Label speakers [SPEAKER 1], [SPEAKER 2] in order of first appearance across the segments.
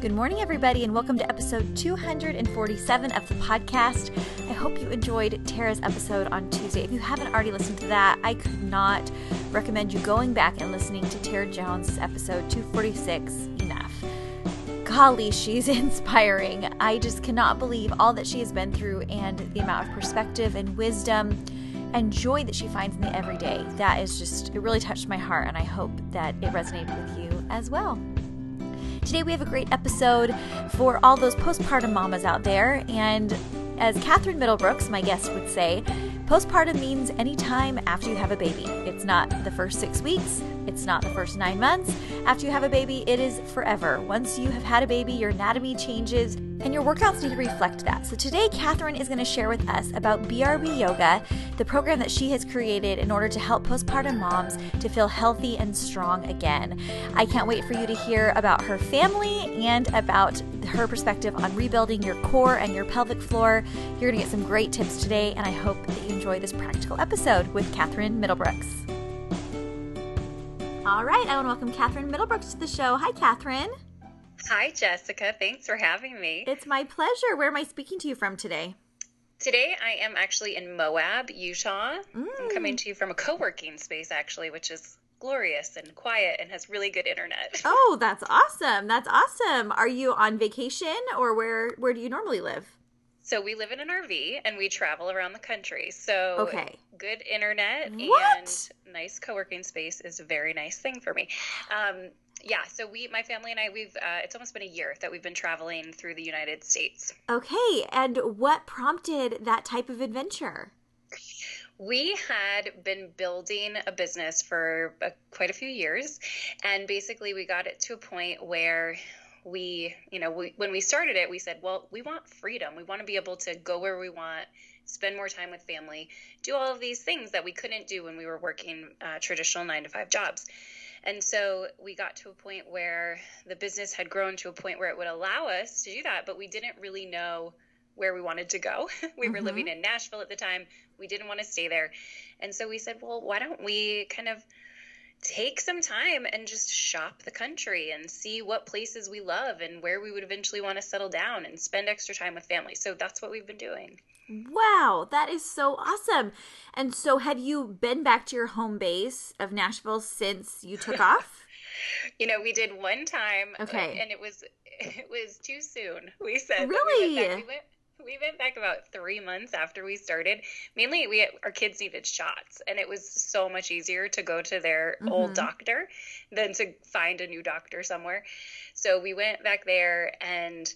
[SPEAKER 1] Good morning, everybody, and welcome to episode 247 of the podcast. I hope you enjoyed Tara's episode on Tuesday. If you haven't already listened to that, I could not recommend you going back and listening to Tara Jones' episode 246 enough. Golly, she's inspiring. I just cannot believe all that she has been through and the amount of perspective and wisdom and joy that she finds in the everyday. That is just, it really touched my heart, and I hope that it resonated with you as well. Today we have a great episode for all those postpartum mamas out there. And as Catherine Middlebrooks, my guest, would say, postpartum means any time after you have a baby. It's not the first six weeks, it's not the first nine months. After you have a baby, it is forever. Once you have had a baby, your anatomy changes and your workouts need to reflect that. So today, Catherine is going to share with us about BRB Yoga, the program that she has created in order to help postpartum moms to feel healthy and strong again. I can't wait for you to hear about her family and about her perspective on rebuilding your core and your pelvic floor. You're going to get some great tips today, and I hope that you enjoy this practical episode with Catherine Middlebrooks. All right, I want to welcome Catherine Middlebrooks to the show. Hi, Catherine.
[SPEAKER 2] Hi, Jessica. Thanks for having me.
[SPEAKER 1] It's my pleasure. Where am I speaking to you from today?
[SPEAKER 2] Today, I am actually in Moab, Utah. Mm. I'm coming to you from a co working space, actually, which is glorious and quiet and has really good internet.
[SPEAKER 1] Oh, that's awesome. That's awesome. Are you on vacation or where, where do you normally live?
[SPEAKER 2] So we live in an RV and we travel around the country. So
[SPEAKER 1] okay.
[SPEAKER 2] good internet
[SPEAKER 1] what?
[SPEAKER 2] and nice co-working space is a very nice thing for me. Um, yeah, so we, my family and I, we've, uh, it's almost been a year that we've been traveling through the United States.
[SPEAKER 1] Okay. And what prompted that type of adventure?
[SPEAKER 2] We had been building a business for a, quite a few years. And basically, we got it to a point where we, you know, we, when we started it, we said, well, we want freedom. We want to be able to go where we want, spend more time with family, do all of these things that we couldn't do when we were working uh, traditional nine to five jobs. And so we got to a point where the business had grown to a point where it would allow us to do that, but we didn't really know where we wanted to go. we mm-hmm. were living in Nashville at the time. We didn't want to stay there. And so we said, well, why don't we kind of take some time and just shop the country and see what places we love and where we would eventually want to settle down and spend extra time with family. So that's what we've been doing.
[SPEAKER 1] Wow, that is so awesome. And so have you been back to your home base of Nashville since you took off?
[SPEAKER 2] you know, we did one time
[SPEAKER 1] okay.
[SPEAKER 2] and it was it was too soon. We said
[SPEAKER 1] Really?
[SPEAKER 2] We went, back, we went we went back about three months after we started. Mainly, we our kids needed shots, and it was so much easier to go to their mm-hmm. old doctor than to find a new doctor somewhere. So we went back there, and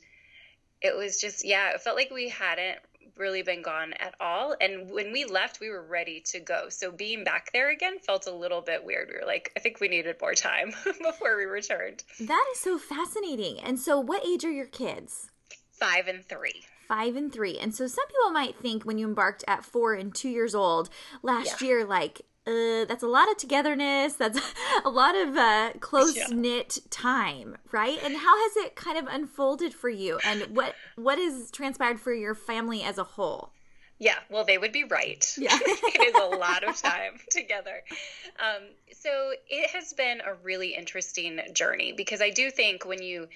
[SPEAKER 2] it was just yeah, it felt like we hadn't really been gone at all. And when we left, we were ready to go. So being back there again felt a little bit weird. We were like, I think we needed more time before we returned.
[SPEAKER 1] That is so fascinating. And so, what age are your kids?
[SPEAKER 2] Five and three
[SPEAKER 1] five and three. And so some people might think when you embarked at four and two years old last yeah. year, like, uh, that's a lot of togetherness. That's a lot of uh, close knit yeah. time, right? And how has it kind of unfolded for you? And what what has transpired for your family as a whole?
[SPEAKER 2] Yeah, well, they would be right.
[SPEAKER 1] Yeah.
[SPEAKER 2] it is a lot of time together. Um, so it has been a really interesting journey because I do think when you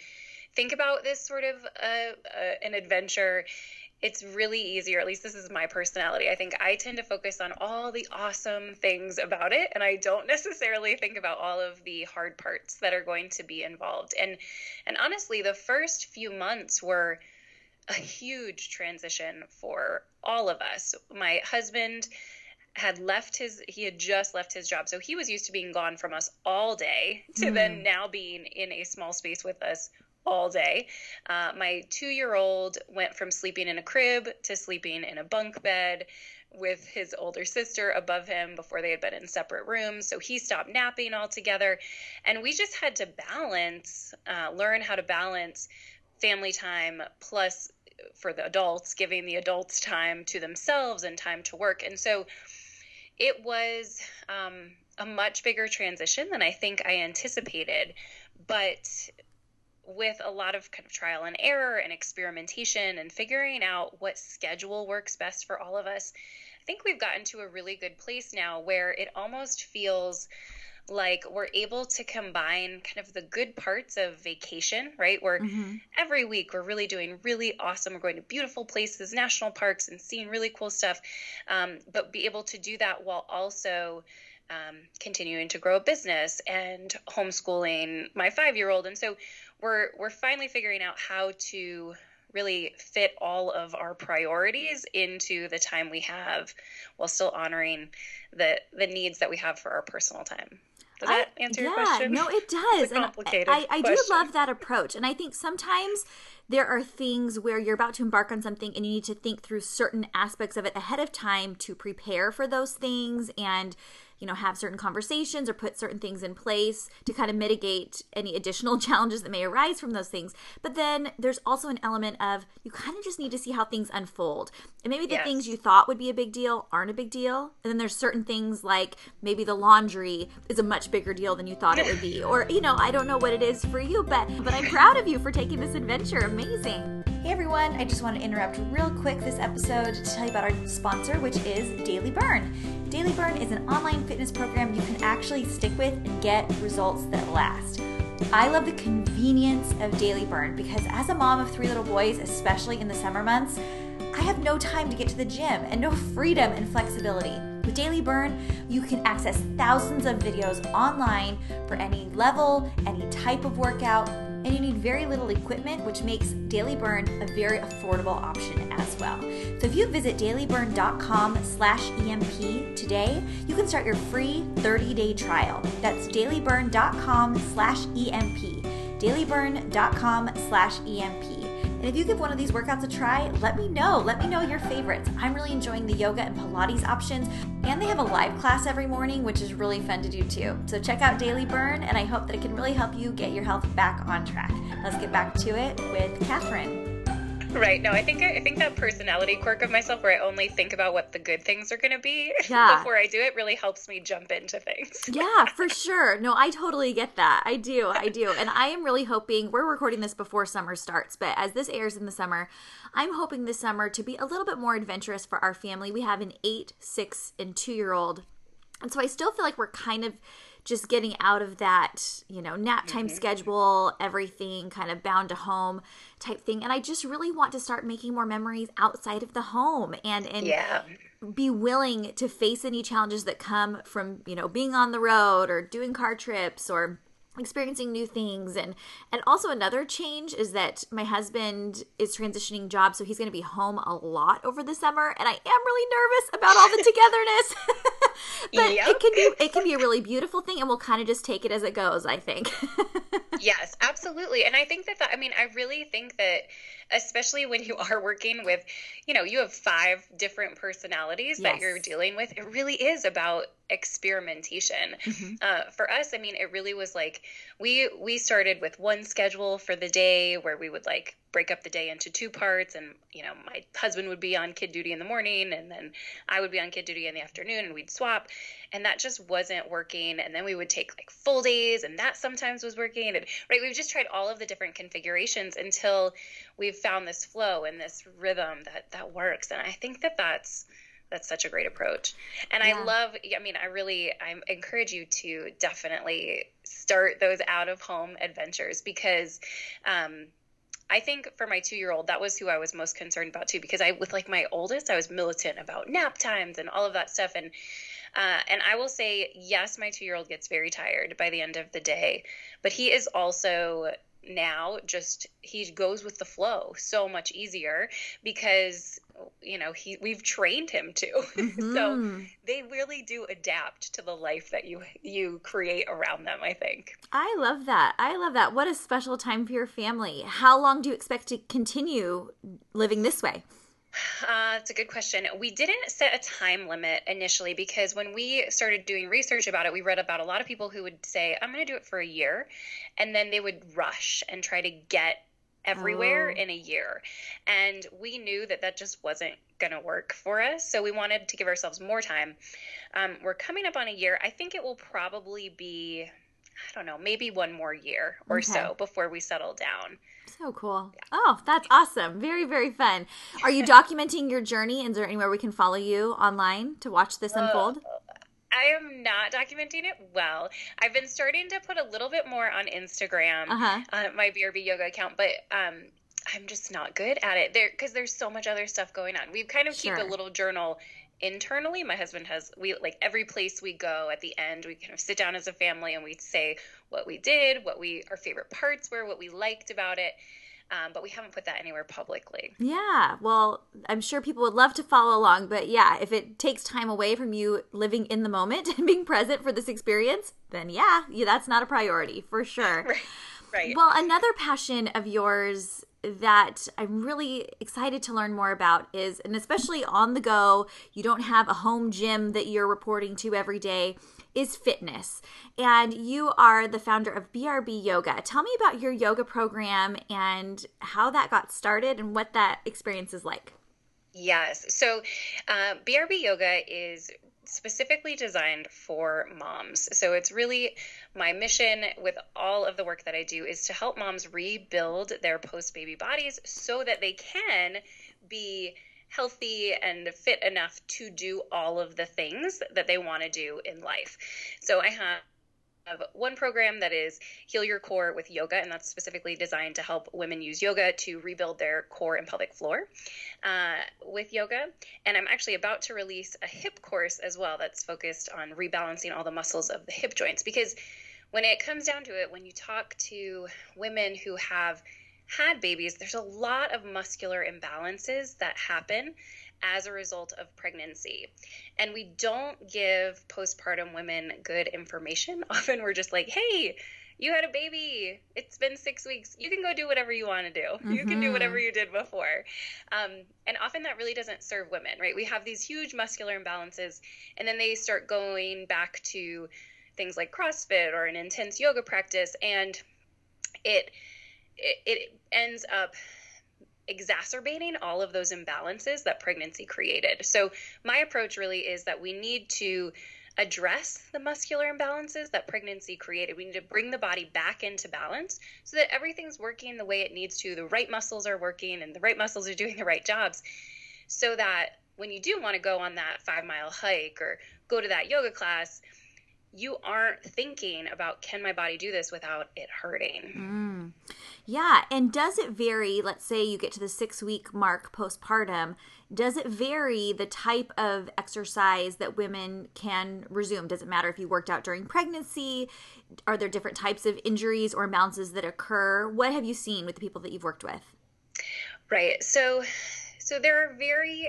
[SPEAKER 2] think about this sort of uh, uh, an adventure, it's really easy, or at least this is my personality. I think I tend to focus on all the awesome things about it, and I don't necessarily think about all of the hard parts that are going to be involved. And and honestly, the first few months were a huge transition for all of us. My husband had left his he had just left his job so he was used to being gone from us all day to mm. then now being in a small space with us all day. Uh, my two year old went from sleeping in a crib to sleeping in a bunk bed with his older sister above him before they had been in separate rooms. So he stopped napping altogether. And we just had to balance, uh, learn how to balance family time plus for the adults, giving the adults time to themselves and time to work. And so it was um, a much bigger transition than I think I anticipated. But with a lot of kind of trial and error and experimentation and figuring out what schedule works best for all of us, I think we've gotten to a really good place now where it almost feels like we're able to combine kind of the good parts of vacation, right? Where mm-hmm. every week we're really doing really awesome, we're going to beautiful places, national parks, and seeing really cool stuff, um, but be able to do that while also um, continuing to grow a business and homeschooling my five year old. And so we're we're finally figuring out how to really fit all of our priorities into the time we have while still honoring the the needs that we have for our personal time. Does that I, answer
[SPEAKER 1] yeah,
[SPEAKER 2] your question?
[SPEAKER 1] No, it does. complicated I, I do love that approach. And I think sometimes there are things where you're about to embark on something and you need to think through certain aspects of it ahead of time to prepare for those things and you know, have certain conversations or put certain things in place to kind of mitigate any additional challenges that may arise from those things. But then there's also an element of you kind of just need to see how things unfold. And maybe the yes. things you thought would be a big deal aren't a big deal. And then there's certain things like maybe the laundry is a much bigger deal than you thought it would be. Or, you know, I don't know what it is for you, but but I'm proud of you for taking this adventure. Amazing. Hey everyone, I just want to interrupt real quick this episode to tell you about our sponsor, which is Daily Burn. Daily Burn is an online fitness program you can actually stick with and get results that last. I love the convenience of Daily Burn because as a mom of three little boys, especially in the summer months, I have no time to get to the gym and no freedom and flexibility. With Daily Burn, you can access thousands of videos online for any level, any type of workout, and you need very little equipment, which makes Daily Burn a very affordable option as well. So if you visit dailyburn.com slash EMP today, you can start your free 30-day trial. That's dailyburn.com slash EMP. dailyburn.com slash EMP. And if you give one of these workouts a try, let me know. Let me know your favorites. I'm really enjoying the yoga and Pilates options, and they have a live class every morning, which is really fun to do too. So check out Daily Burn, and I hope that it can really help you get your health back on track. Let's get back to it with Catherine.
[SPEAKER 2] Right. No, I think I think that personality quirk of myself, where I only think about what the good things are going to be
[SPEAKER 1] yeah.
[SPEAKER 2] before I do it, really helps me jump into things.
[SPEAKER 1] yeah, for sure. No, I totally get that. I do. I do. And I am really hoping we're recording this before summer starts, but as this airs in the summer, I'm hoping this summer to be a little bit more adventurous for our family. We have an eight, six, and two year old, and so I still feel like we're kind of just getting out of that, you know, nap time mm-hmm. schedule, everything kind of bound to home type thing. And I just really want to start making more memories outside of the home and and
[SPEAKER 2] yeah.
[SPEAKER 1] be willing to face any challenges that come from, you know, being on the road or doing car trips or experiencing new things. And and also another change is that my husband is transitioning jobs so he's going to be home a lot over the summer and I am really nervous about all the togetherness. But yep. it can be it can be a really beautiful thing and we'll kind of just take it as it goes I think.
[SPEAKER 2] Yes absolutely. And I think that, that I mean I really think that especially when you are working with you know you have five different personalities yes. that you're dealing with it really is about experimentation mm-hmm. uh, for us i mean it really was like we we started with one schedule for the day where we would like break up the day into two parts and you know my husband would be on kid duty in the morning and then i would be on kid duty in the afternoon and we'd swap and that just wasn't working and then we would take like full days and that sometimes was working and right we've just tried all of the different configurations until we've found this flow and this rhythm that that works and i think that that's that's such a great approach and yeah. i love i mean i really i encourage you to definitely start those out of home adventures because um, I think for my two year old, that was who I was most concerned about too, because I, with like my oldest, I was militant about nap times and all of that stuff. And uh, and I will say, yes, my two year old gets very tired by the end of the day, but he is also now just he goes with the flow so much easier because you know he we've trained him to. Mm-hmm. so they really do adapt to the life that you you create around them i think.
[SPEAKER 1] I love that. I love that. What a special time for your family. How long do you expect to continue living this way
[SPEAKER 2] uh, it's a good question. We didn't set a time limit initially because when we started doing research about it, we read about a lot of people who would say, I'm going to do it for a year. And then they would rush and try to get everywhere oh. in a year. And we knew that that just wasn't going to work for us. So we wanted to give ourselves more time. Um, we're coming up on a year. I think it will probably be, I don't know, maybe one more year or okay. so before we settle down.
[SPEAKER 1] So cool. Yeah. Oh, that's awesome. Very, very fun. Are you documenting your journey? Is there anywhere we can follow you online to watch this unfold? Uh,
[SPEAKER 2] I am not documenting it well. I've been starting to put a little bit more on Instagram, uh-huh. uh, my BRB yoga account, but um, I'm just not good at it there because there's so much other stuff going on. We kind of sure. keep a little journal internally. My husband has we like every place we go at the end, we kind of sit down as a family and we say what we did, what we our favorite parts were, what we liked about it. Um, but we haven't put that anywhere publicly.
[SPEAKER 1] Yeah, well, I'm sure people would love to follow along, but yeah, if it takes time away from you living in the moment and being present for this experience, then yeah, yeah that's not a priority for sure.
[SPEAKER 2] right. Right.
[SPEAKER 1] Well, another passion of yours that I'm really excited to learn more about is, and especially on the go, you don't have a home gym that you're reporting to every day, is fitness. And you are the founder of BRB Yoga. Tell me about your yoga program and how that got started and what that experience is like.
[SPEAKER 2] Yes. So, uh, BRB Yoga is specifically designed for moms. So it's really my mission with all of the work that I do is to help moms rebuild their post baby bodies so that they can be healthy and fit enough to do all of the things that they want to do in life. So I have one program that is Heal Your Core with Yoga, and that's specifically designed to help women use yoga to rebuild their core and pelvic floor uh, with yoga. And I'm actually about to release a hip course as well that's focused on rebalancing all the muscles of the hip joints because when it comes down to it, when you talk to women who have had babies, there's a lot of muscular imbalances that happen as a result of pregnancy. And we don't give postpartum women good information. Often we're just like, hey, you had a baby. It's been six weeks. You can go do whatever you want to do. Mm-hmm. You can do whatever you did before. Um, and often that really doesn't serve women, right? We have these huge muscular imbalances, and then they start going back to things like CrossFit or an intense yoga practice, and it it, it ends up exacerbating all of those imbalances that pregnancy created. So, my approach really is that we need to address the muscular imbalances that pregnancy created. We need to bring the body back into balance so that everything's working the way it needs to. The right muscles are working and the right muscles are doing the right jobs so that when you do want to go on that five mile hike or go to that yoga class, you aren't thinking about can my body do this without it hurting.
[SPEAKER 1] Mm. Yeah, and does it vary? Let's say you get to the six week mark postpartum. Does it vary the type of exercise that women can resume? Does it matter if you worked out during pregnancy? Are there different types of injuries or imbalances that occur? What have you seen with the people that you've worked with?
[SPEAKER 2] Right. So, so there are very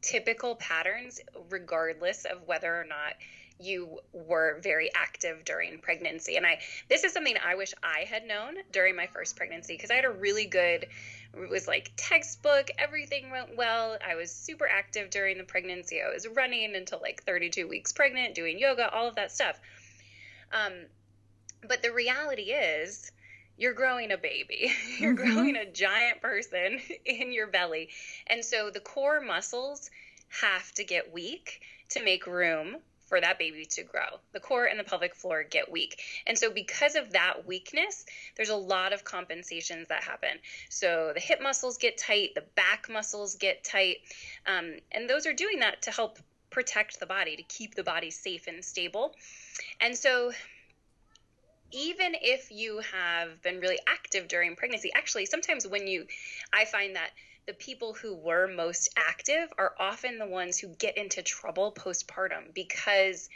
[SPEAKER 2] typical patterns, regardless of whether or not you were very active during pregnancy. And I this is something I wish I had known during my first pregnancy because I had a really good it was like textbook, everything went well. I was super active during the pregnancy. I was running until like 32 weeks pregnant, doing yoga, all of that stuff. Um, but the reality is you're growing a baby. You're mm-hmm. growing a giant person in your belly. And so the core muscles have to get weak to make room for that baby to grow. The core and the pelvic floor get weak. And so, because of that weakness, there's a lot of compensations that happen. So, the hip muscles get tight, the back muscles get tight. Um, and those are doing that to help protect the body, to keep the body safe and stable. And so, even if you have been really active during pregnancy, actually, sometimes when you, I find that the people who were most active are often the ones who get into trouble postpartum because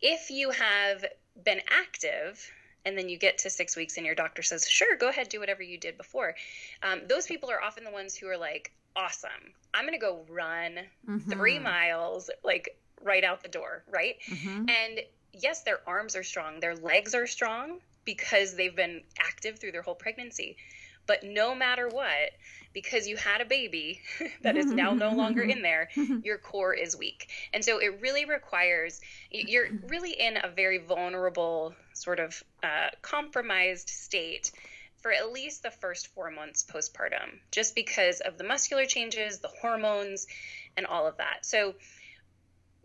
[SPEAKER 2] if you have been active and then you get to six weeks and your doctor says, sure, go ahead, do whatever you did before, um, those people are often the ones who are like, awesome, I'm going to go run mm-hmm. three miles, like right out the door, right? Mm-hmm. And yes, their arms are strong, their legs are strong because they've been active through their whole pregnancy. But no matter what, because you had a baby that is now no longer in there, your core is weak. And so it really requires, you're really in a very vulnerable, sort of uh, compromised state for at least the first four months postpartum, just because of the muscular changes, the hormones, and all of that. So,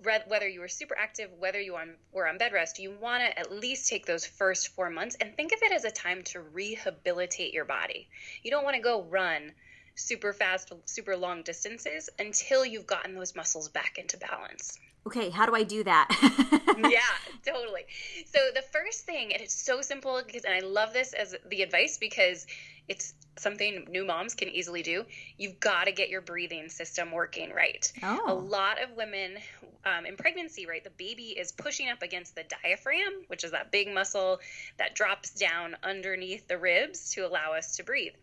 [SPEAKER 2] whether you were super active, whether you were on bed rest, you want to at least take those first four months and think of it as a time to rehabilitate your body. You don't want to go run super fast, super long distances until you've gotten those muscles back into balance.
[SPEAKER 1] Okay, how do I do that?
[SPEAKER 2] yeah, totally. So the first thing, and it's so simple because, and I love this as the advice because it's something new moms can easily do. You've got to get your breathing system working right. Oh. A lot of women um, in pregnancy, right, the baby is pushing up against the diaphragm, which is that big muscle that drops down underneath the ribs to allow us to breathe.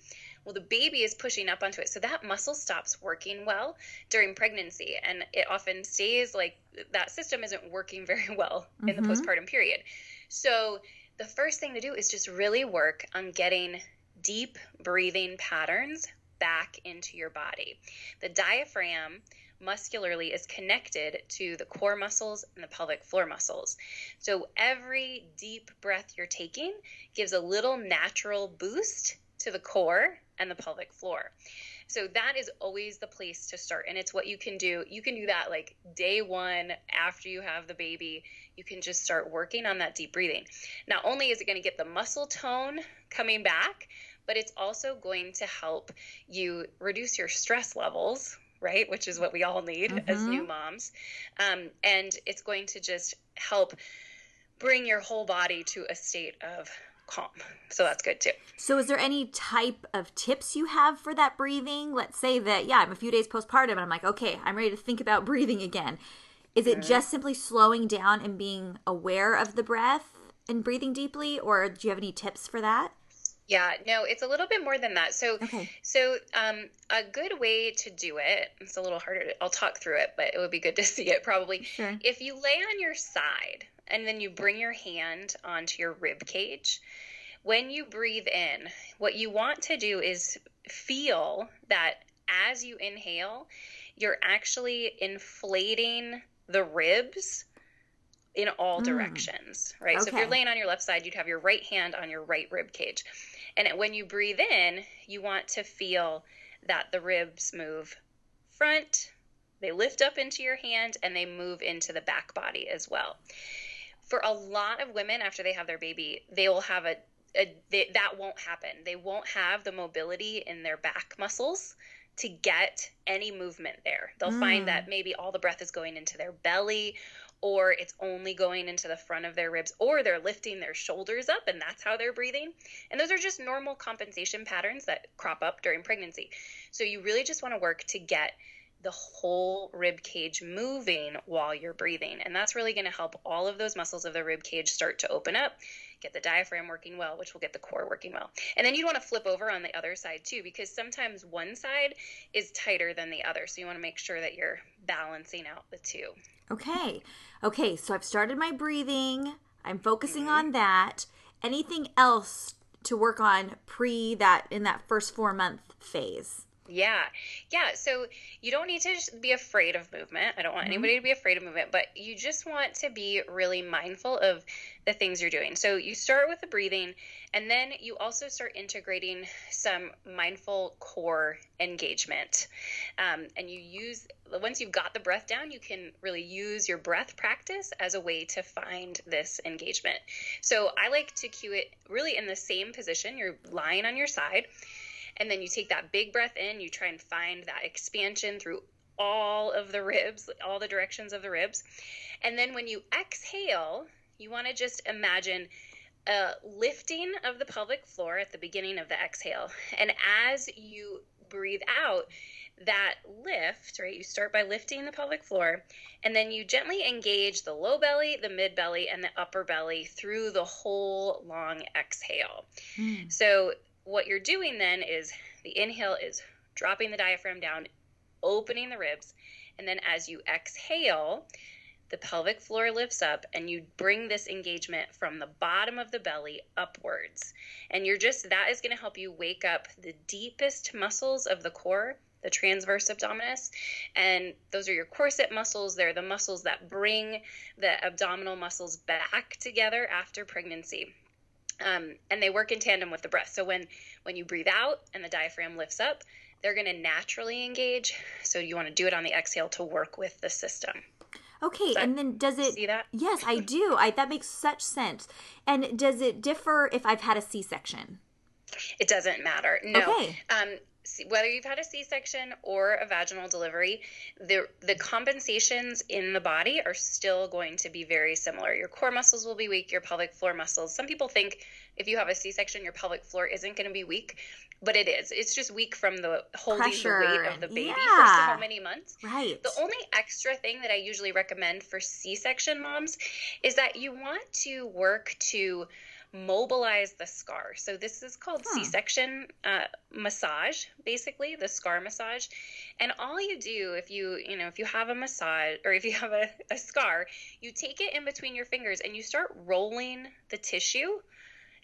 [SPEAKER 2] Well, the baby is pushing up onto it. So that muscle stops working well during pregnancy. And it often stays like that system isn't working very well mm-hmm. in the mm-hmm. postpartum period. So the first thing to do is just really work on getting deep breathing patterns back into your body. The diaphragm muscularly is connected to the core muscles and the pelvic floor muscles. So every deep breath you're taking gives a little natural boost to the core and the pelvic floor. So that is always the place to start. And it's what you can do. You can do that like day one after you have the baby. You can just start working on that deep breathing. Not only is it going to get the muscle tone coming back, but it's also going to help you reduce your stress levels, right? Which is what we all need mm-hmm. as new moms. Um, and it's going to just help bring your whole body to a state of calm. So that's good too.
[SPEAKER 1] So, is there any type of tips you have for that breathing? Let's say that, yeah, I'm a few days postpartum and I'm like, okay, I'm ready to think about breathing again. Is it mm-hmm. just simply slowing down and being aware of the breath and breathing deeply, or do you have any tips for that?
[SPEAKER 2] Yeah, no, it's a little bit more than that. So, okay. so um, a good way to do it. It's a little harder. To, I'll talk through it, but it would be good to see it probably. Sure. If you lay on your side and then you bring your hand onto your rib cage, when you breathe in, what you want to do is feel that as you inhale, you're actually inflating the ribs in all mm. directions, right? Okay. So if you're laying on your left side, you'd have your right hand on your right rib cage. And when you breathe in, you want to feel that the ribs move front, they lift up into your hand, and they move into the back body as well. For a lot of women after they have their baby, they will have a, a they, that won't happen. They won't have the mobility in their back muscles to get any movement there. They'll mm. find that maybe all the breath is going into their belly or it's only going into the front of their ribs, or they're lifting their shoulders up and that's how they're breathing. And those are just normal compensation patterns that crop up during pregnancy. So you really just want to work to get the whole rib cage moving while you're breathing. And that's really going to help all of those muscles of the rib cage start to open up, get the diaphragm working well, which will get the core working well. And then you'd want to flip over on the other side too, because sometimes one side is tighter than the other. So you want to make sure that you're balancing out the two.
[SPEAKER 1] Okay. Okay, so I've started my breathing. I'm focusing mm-hmm. on that. Anything else to work on pre that in that first 4 month phase?
[SPEAKER 2] Yeah. Yeah. So you don't need to be afraid of movement. I don't want mm-hmm. anybody to be afraid of movement, but you just want to be really mindful of the things you're doing. So you start with the breathing, and then you also start integrating some mindful core engagement. Um, and you use, once you've got the breath down, you can really use your breath practice as a way to find this engagement. So I like to cue it really in the same position. You're lying on your side and then you take that big breath in, you try and find that expansion through all of the ribs, all the directions of the ribs. And then when you exhale, you want to just imagine a lifting of the pelvic floor at the beginning of the exhale. And as you breathe out, that lift, right? You start by lifting the pelvic floor, and then you gently engage the low belly, the mid belly, and the upper belly through the whole long exhale. Mm. So what you're doing then is the inhale is dropping the diaphragm down, opening the ribs, and then as you exhale, the pelvic floor lifts up and you bring this engagement from the bottom of the belly upwards. And you're just, that is going to help you wake up the deepest muscles of the core, the transverse abdominis. And those are your corset muscles. They're the muscles that bring the abdominal muscles back together after pregnancy. Um, and they work in tandem with the breath. So when when you breathe out and the diaphragm lifts up, they're going to naturally engage. So you want to do it on the exhale to work with the system.
[SPEAKER 1] Okay, and then does it
[SPEAKER 2] see that?
[SPEAKER 1] Yes, I do. I that makes such sense. And does it differ if I've had a C-section?
[SPEAKER 2] It doesn't matter. No.
[SPEAKER 1] Okay.
[SPEAKER 2] Um, whether you've had a C-section or a vaginal delivery, the the compensations in the body are still going to be very similar. Your core muscles will be weak, your pelvic floor muscles. Some people think if you have a C-section, your pelvic floor isn't going to be weak, but it is. It's just weak from the holding
[SPEAKER 1] Pressure.
[SPEAKER 2] the weight of the baby
[SPEAKER 1] Yeah.
[SPEAKER 2] for so many months.
[SPEAKER 1] Right.
[SPEAKER 2] The only extra thing that I usually recommend for C section moms is that you want to work to mobilize the scar. So this is called
[SPEAKER 1] Huh.
[SPEAKER 2] C section uh, massage, basically the scar massage. And all you do if you you know if you have a massage or if you have a, a scar, you take it in between your fingers and you start rolling the tissue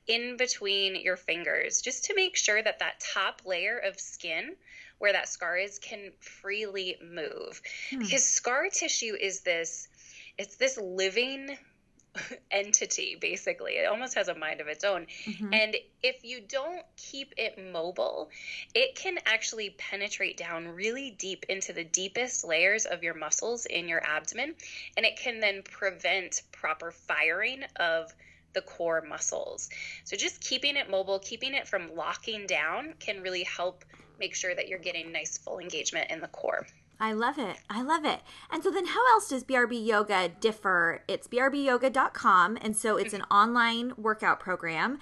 [SPEAKER 2] in between your fingers just to make sure that that top layer of skin where that scar is can freely move
[SPEAKER 1] Hmm.
[SPEAKER 2] because scar tissue is this it's this living entity basically. It almost has a mind of its own.
[SPEAKER 1] Mhm.
[SPEAKER 2] and if you don't keep it mobile it can actually penetrate down really deep into the deepest layers of your muscles in your abdomen and it can then prevent proper firing of the core muscles. So just keeping it mobile keeping it from locking down can really help make sure that you're getting nice full engagement in the core
[SPEAKER 1] I love it. I love it. And so then how else does BRB Yoga differ? It's brbyoga.com and so it's an online workout program.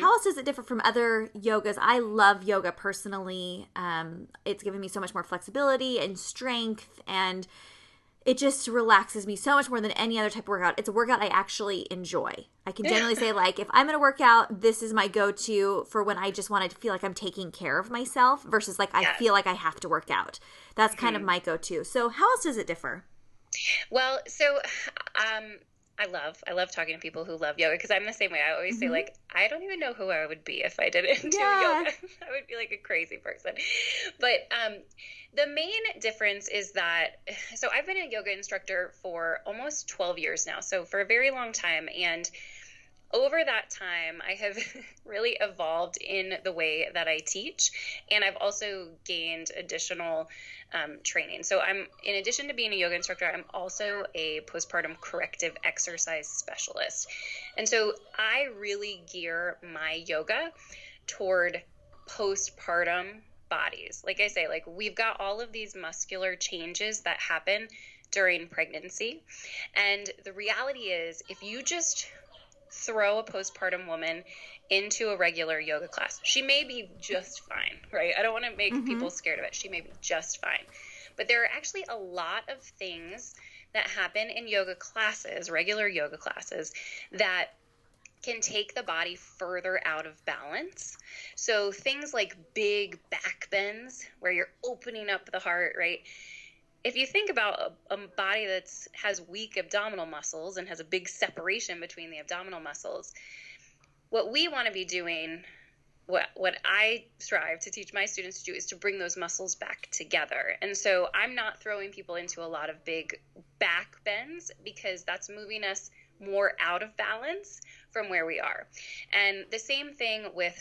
[SPEAKER 1] How else does it differ from other yogas? I love yoga personally. Um, it's given me so much more flexibility and strength and it just relaxes me so much more than any other type of workout. It's a workout I actually enjoy. I can generally say like if I'm going to work out, this is my go-to for when I just want to feel like I'm taking care of myself versus like I feel like I have to work out. That's kind of my go-to. So how else does it differ?
[SPEAKER 2] Well, so um, I love I love talking to people who love yoga because I'm the same way. I always say
[SPEAKER 1] Mhm.
[SPEAKER 2] like I don't even know who I would be if I didn't do yoga. I would be like a crazy person. But um, the main difference is that so I've been a yoga instructor for almost 12 years now, so for a very long time, and over that time, I have really evolved in the way that I teach, and I've also gained additional um, training. So, I'm in addition to being a yoga instructor, I'm also a postpartum corrective exercise specialist, and so I really gear my yoga toward postpartum bodies. Like I say, like we've got all of these muscular changes that happen during pregnancy, and the reality is, if you just throw a postpartum woman into a regular yoga class. She may be just fine, right? I don't want to make
[SPEAKER 1] Mhm.
[SPEAKER 2] people scared of it. She may be just fine. But there are actually a lot of things that happen in yoga classes, regular yoga classes, that can take the body further out of balance. So things like big back bends where you're opening up the heart, right? If you think about a, a body that has weak abdominal muscles and has a big separation between the abdominal muscles, what we want to be doing, what what I strive to teach my students to do is to bring those muscles back together. And so I'm not throwing people into a lot of big back bends because that's moving us more out of balance from where we are. And the same thing with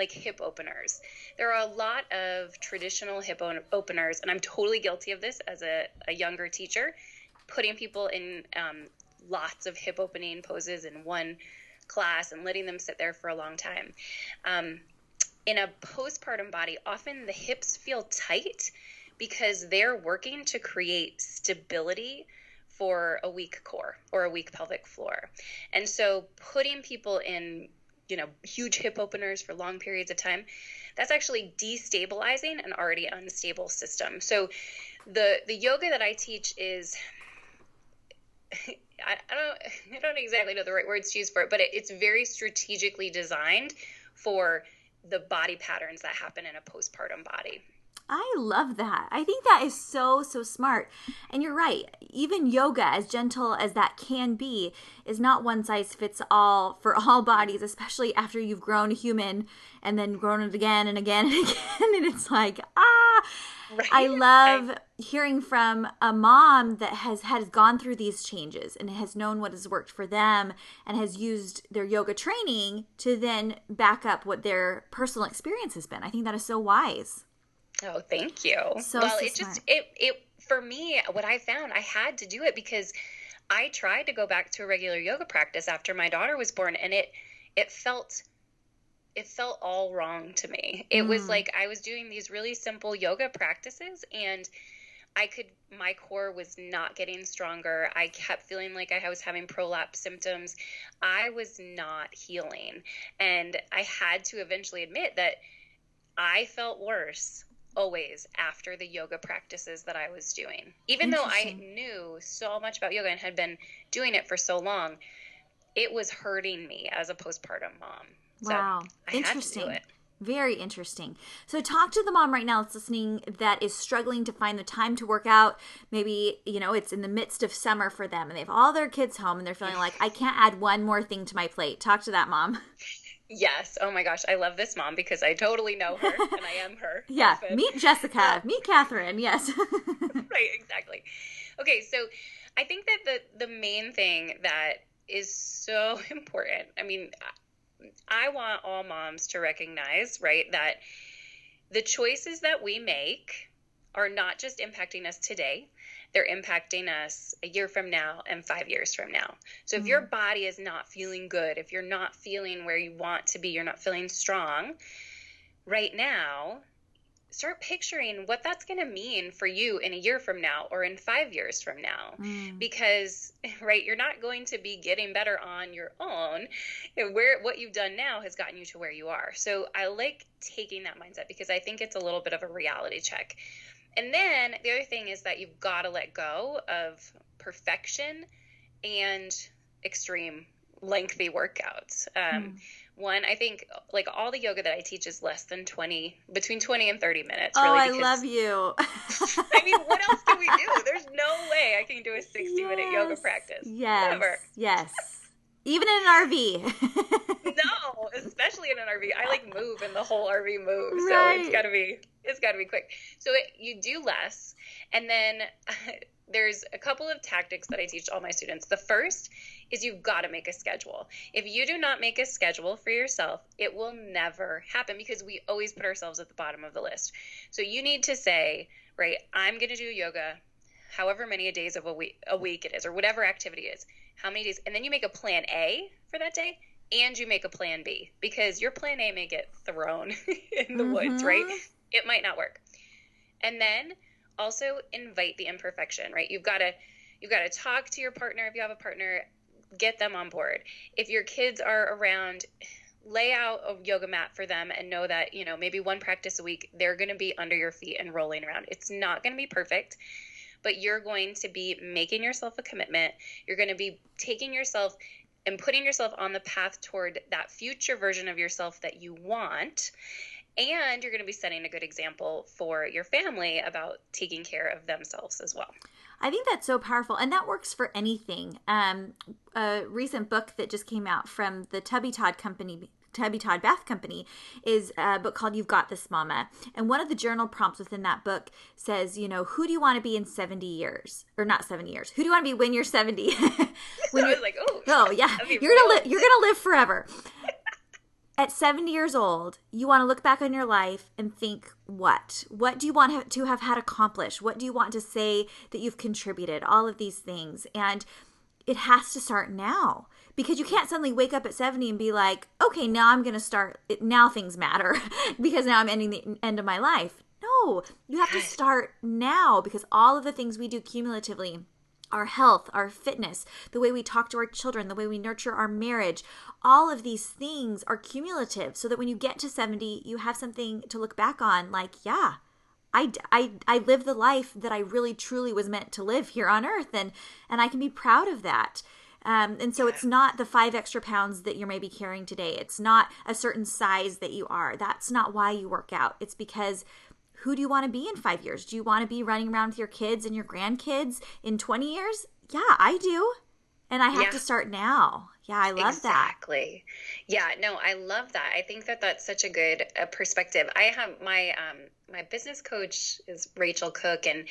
[SPEAKER 2] like hip openers. There are a lot of traditional hip openers, and I'm totally guilty of this as a, a younger teacher, putting people in um, lots of hip opening poses in one class and letting them sit there for a long time. Um, in a postpartum body, often the hips feel tight because they're working to create stability for a weak core or a weak pelvic floor. And so putting people in, you know, huge hip openers for long periods of time, that's actually destabilizing an already unstable system. So the the yoga that I teach is I, I don't I don't exactly know the right words to use for it, but it, it's very strategically designed for the body patterns that happen in a postpartum body.
[SPEAKER 1] I love that. I think that is so, so smart. And you're right. Even yoga, as gentle as that can be, is not one size fits all for all bodies, especially after you've grown a human and then grown it again and again and again. And it's like, ah. right? I love hearing from a mom that has has gone through these changes and has known what has worked for them and has used their yoga training to then back up what their personal experience has been. I think that is so wise.
[SPEAKER 2] Oh, thank you. So well, so it just it it for me what I found I had to do it because I tried to go back to a regular yoga practice after my daughter was born and it it felt it felt all wrong to me. It mm. was like I was doing these really simple yoga practices and I could my core was not getting stronger. I kept feeling like I was having prolapse symptoms. I was not healing. And I had to eventually admit that I felt worse always after the yoga practices that I was doing. Even though I knew so much about yoga and had been doing it for so long, it was hurting me as a postpartum mom. So wow. interesting.
[SPEAKER 1] Very interesting. So, talk to the mom right now that's listening that is struggling to find the time to work out. Maybe, you know, it's in the midst of summer for them and they have all their kids home and they're feeling like, I can't add one more thing to my plate. Talk to that mom.
[SPEAKER 2] Yes. Oh my gosh. I love this mom because I totally know her and I am her.
[SPEAKER 1] yeah. Often. Meet Jessica. Um, Meet Catherine. Yes.
[SPEAKER 2] right. Exactly. Okay. So I think that the, the main thing that is so important, I mean, I want all moms to recognize, right, that the choices that we make are not just impacting us today, they're impacting us a year from now and five years from now. So if mm-hmm. your body is not feeling good, if you're not feeling where you want to be, you're not feeling strong right now, start picturing what that's going to mean for you in a year from now or in five years from now mm. because right you're not going to be getting better on your own where what you've done now has gotten you to where you are so i like taking that mindset because i think it's a little bit of a reality check and then the other thing is that you've got to let go of perfection and extreme lengthy workouts. Um, mm. One, I think like all the yoga that I teach is less than 20, between 20 and 30 minutes.
[SPEAKER 1] Oh, really, I love you.
[SPEAKER 2] I mean, what else can we do? There's no way I can do a 60 yes. minute yoga practice.
[SPEAKER 1] Yes. Never. Yes. Even in an RV.
[SPEAKER 2] no, especially in an RV. I like move and the whole RV moves. Right. So it's got to be it's got to be quick. So it, you do less, and then there's a couple of tactics that I teach all my students. The first is you've got to make a schedule. If you do not make a schedule for yourself, it will never happen because we always put ourselves at the bottom of the list. So you need to say, right, I'm going to do yoga however many days of a week a week it is or whatever activity is. How many days? And then you make a plan A for that day and you make a plan B because your plan A may get thrown in the mm-hmm. woods, right? It might not work. And then also invite the imperfection, right? You've got to you've got to talk to your partner if you have a partner, get them on board. If your kids are around, lay out a yoga mat for them and know that, you know, maybe one practice a week, they're going to be under your feet and rolling around. It's not going to be perfect, but you're going to be making yourself a commitment. You're going to be taking yourself and putting yourself on the path toward that future version of yourself that you want and you're going to be setting a good example for your family about taking care of themselves as well.
[SPEAKER 1] I think that's so powerful, and that works for anything. Um, a recent book that just came out from the Tubby Todd Company Tubby Todd Bath Company is a book called You've Got This Mama. And one of the journal prompts within that book says, you know, who do you want to be in 70 years? Or not 70 years. Who do you want to be when you're 70?
[SPEAKER 2] when you're like, oh,
[SPEAKER 1] oh yeah. You're going to li- you're going to live forever at 70 years old, you want to look back on your life and think, what? What do you want to have had accomplished? What do you want to say that you've contributed? All of these things. And it has to start now because you can't suddenly wake up at 70 and be like, okay, now I'm going to start, now things matter because now I'm ending the end of my life. No, you have to start now because all of the things we do cumulatively our health, our fitness, the way we talk to our children, the way we nurture our marriage, all of these things are cumulative so that when you get to 70, you have something to look back on like, yeah, I, I, I live the life that I really truly was meant to live here on earth and, and I can be proud of that. Um, and so it's not the five extra pounds that you're maybe carrying today. It's not a certain size that you are. That's not why you work out. It's because who do you want to be in five years? Do you want to be running around with your kids and your grandkids in 20 years? Yeah, I do. And I have yeah. to start now. Yeah, I love
[SPEAKER 2] exactly. that. Exactly. Yeah, no, I love that. I think that that's such a good uh, perspective. I have my um my business coach is Rachel Cook and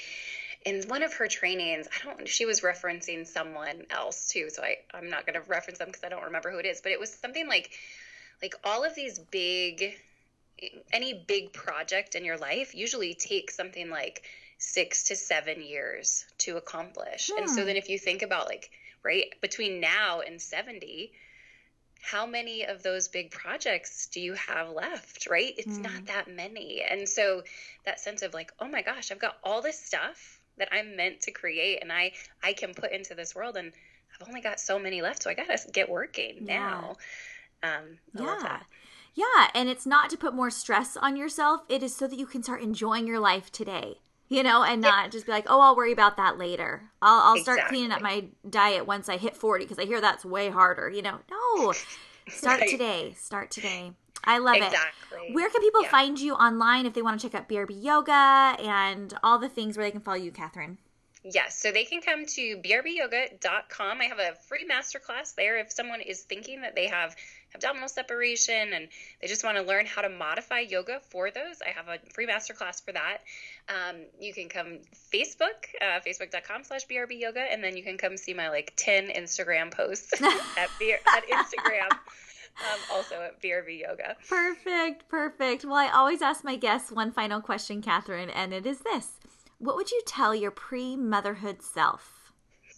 [SPEAKER 2] in one of her trainings, I don't she was referencing someone else too, so I I'm not going to reference them because I don't remember who it is, but it was something like like all of these big any big project in your life usually takes something like 6 to 7 years to accomplish. Hmm. And so hmm. then if you think about like right between now and 70 how many of those big projects do you have left right it's mm. not that many and so that sense of like oh my gosh i've got all this stuff that i'm meant to create and i i can put into this world and i've only got so many left so i gotta get working yeah. now um
[SPEAKER 1] yeah yeah and it's not to put more stress on yourself it is so that you can start enjoying your life today you know, and not yeah. just be like, oh, I'll worry about that later. I'll, I'll start cleaning up my diet once I hit 40 because I hear that's way harder, you know. No, start right. today. Start today. I love exactly. it. Where can people yeah. find you online if they want to check out BRB Yoga and all the things where they can follow you, Catherine?
[SPEAKER 2] Yes, so they can come to brbyoga.com. I have a free masterclass there if someone is thinking that they have abdominal separation and they just want to learn how to modify yoga for those. I have a free masterclass for that. Um, you can come Facebook, uh, facebook.com slash BRB yoga, and then you can come see my like 10 Instagram posts at, B- at Instagram. Um, also at BRB Yoga.
[SPEAKER 1] Perfect, perfect. Well, I always ask my guests one final question, Catherine, and it is this What would you tell your pre motherhood self?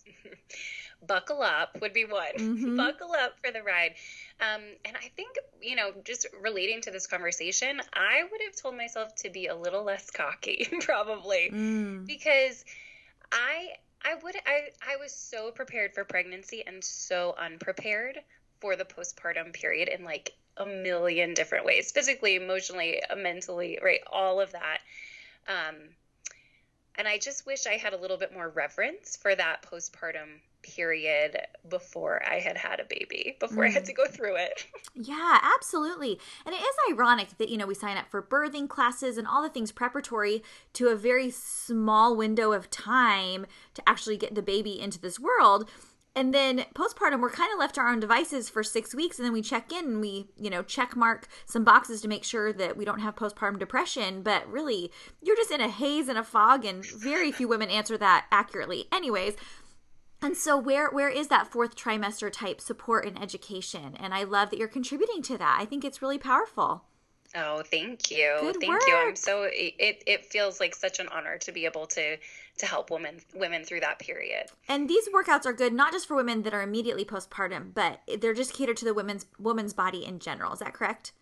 [SPEAKER 2] buckle up would be one. Mm-hmm. buckle up for the ride. Um, and I think, you know, just relating to this conversation, I would have told myself to be a little less cocky, probably, mm. because I. I would I I was so prepared for pregnancy and so unprepared for the postpartum period in like a million different ways physically emotionally mentally right all of that um, and i just wish i had a little bit more reverence for that postpartum period before I had had a baby, before mm. I had to mm. go through it.
[SPEAKER 1] yeah, absolutely. And it is ironic that, you know, we sign up for birthing classes and all the things preparatory to a very small window of time to actually get the baby into this world. And then postpartum, we're kind of left to our own devices for six weeks, and then we check in and we, you know, check mark some boxes to make sure that we don't have postpartum depression. But really, you're just in a haze and a fog, and very few women answer that accurately. Anyways, and so where where is that fourth trimester type support and education? And I love that you're contributing to that. I think it's really powerful.
[SPEAKER 2] Oh, thank you. Good thank work. you. I'm so it it feels like such an honor to be able to to help women women through that period.
[SPEAKER 1] And these workouts are good not just for women that are immediately postpartum, but they're just catered to the women's woman's body in general. Is that correct?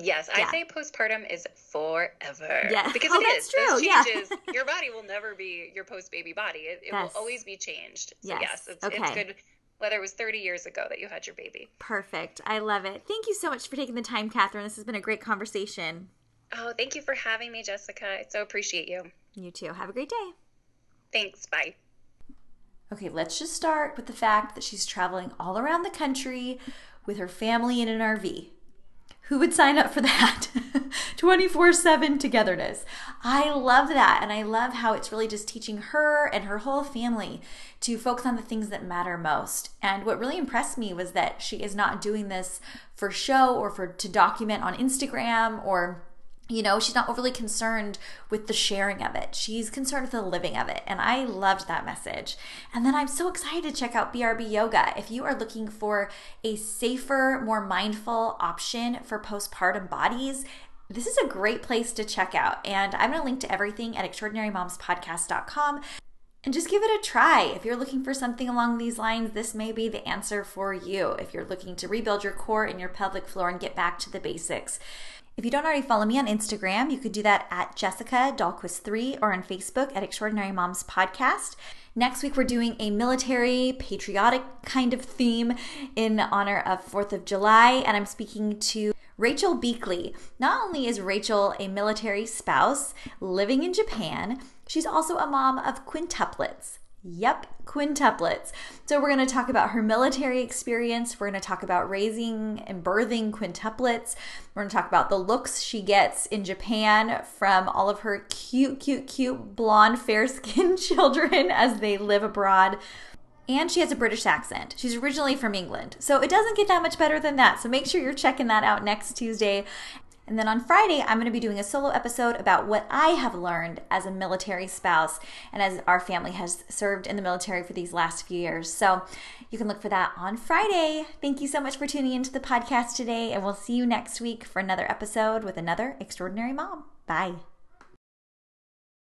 [SPEAKER 2] Yes, yeah. I say postpartum is forever.
[SPEAKER 1] Yeah,
[SPEAKER 2] because
[SPEAKER 1] oh,
[SPEAKER 2] it
[SPEAKER 1] is.
[SPEAKER 2] True.
[SPEAKER 1] changes.
[SPEAKER 2] Yeah. your body will never be your post baby body. It, it yes. will always be changed. So yes, yes it's, okay. it's good whether it was 30 years ago that you had your baby.
[SPEAKER 1] Perfect. I love it. Thank you so much for taking the time, Catherine. This has been a great conversation.
[SPEAKER 2] Oh, thank you for having me, Jessica. I so appreciate you.
[SPEAKER 1] You too. Have a great day.
[SPEAKER 2] Thanks. Bye.
[SPEAKER 1] Okay, let's just start with the fact that she's traveling all around the country with her family in an RV. Who would sign up for that? 24 7 togetherness. I love that. And I love how it's really just teaching her and her whole family to focus on the things that matter most. And what really impressed me was that she is not doing this for show or for to document on Instagram or you know, she's not overly concerned with the sharing of it. She's concerned with the living of it. And I loved that message. And then I'm so excited to check out BRB Yoga. If you are looking for a safer, more mindful option for postpartum bodies, this is a great place to check out. And I'm going to link to everything at extraordinarymomspodcast.com. And just give it a try. If you're looking for something along these lines, this may be the answer for you. If you're looking to rebuild your core and your pelvic floor and get back to the basics. If you don't already follow me on Instagram, you could do that at Jessica Dahlquist3 or on Facebook at Extraordinary Moms Podcast. Next week, we're doing a military, patriotic kind of theme in honor of 4th of July, and I'm speaking to Rachel Beakley. Not only is Rachel a military spouse living in Japan, she's also a mom of quintuplets. Yep, quintuplets. So, we're going to talk about her military experience. We're going to talk about raising and birthing quintuplets. We're going to talk about the looks she gets in Japan from all of her cute, cute, cute blonde, fair skinned children as they live abroad. and she has a British accent. She's originally from England. So it doesn't get that much better than that. So make sure you're checking that out next Tuesday. And then on Friday, I'm going to be doing a solo episode about what I have learned as a military spouse and as our family has served in the military for these last few years. So you can look for that on Friday. Thank you so much for tuning into the podcast today, and we'll see you next week for another episode with another extraordinary mom. Bye.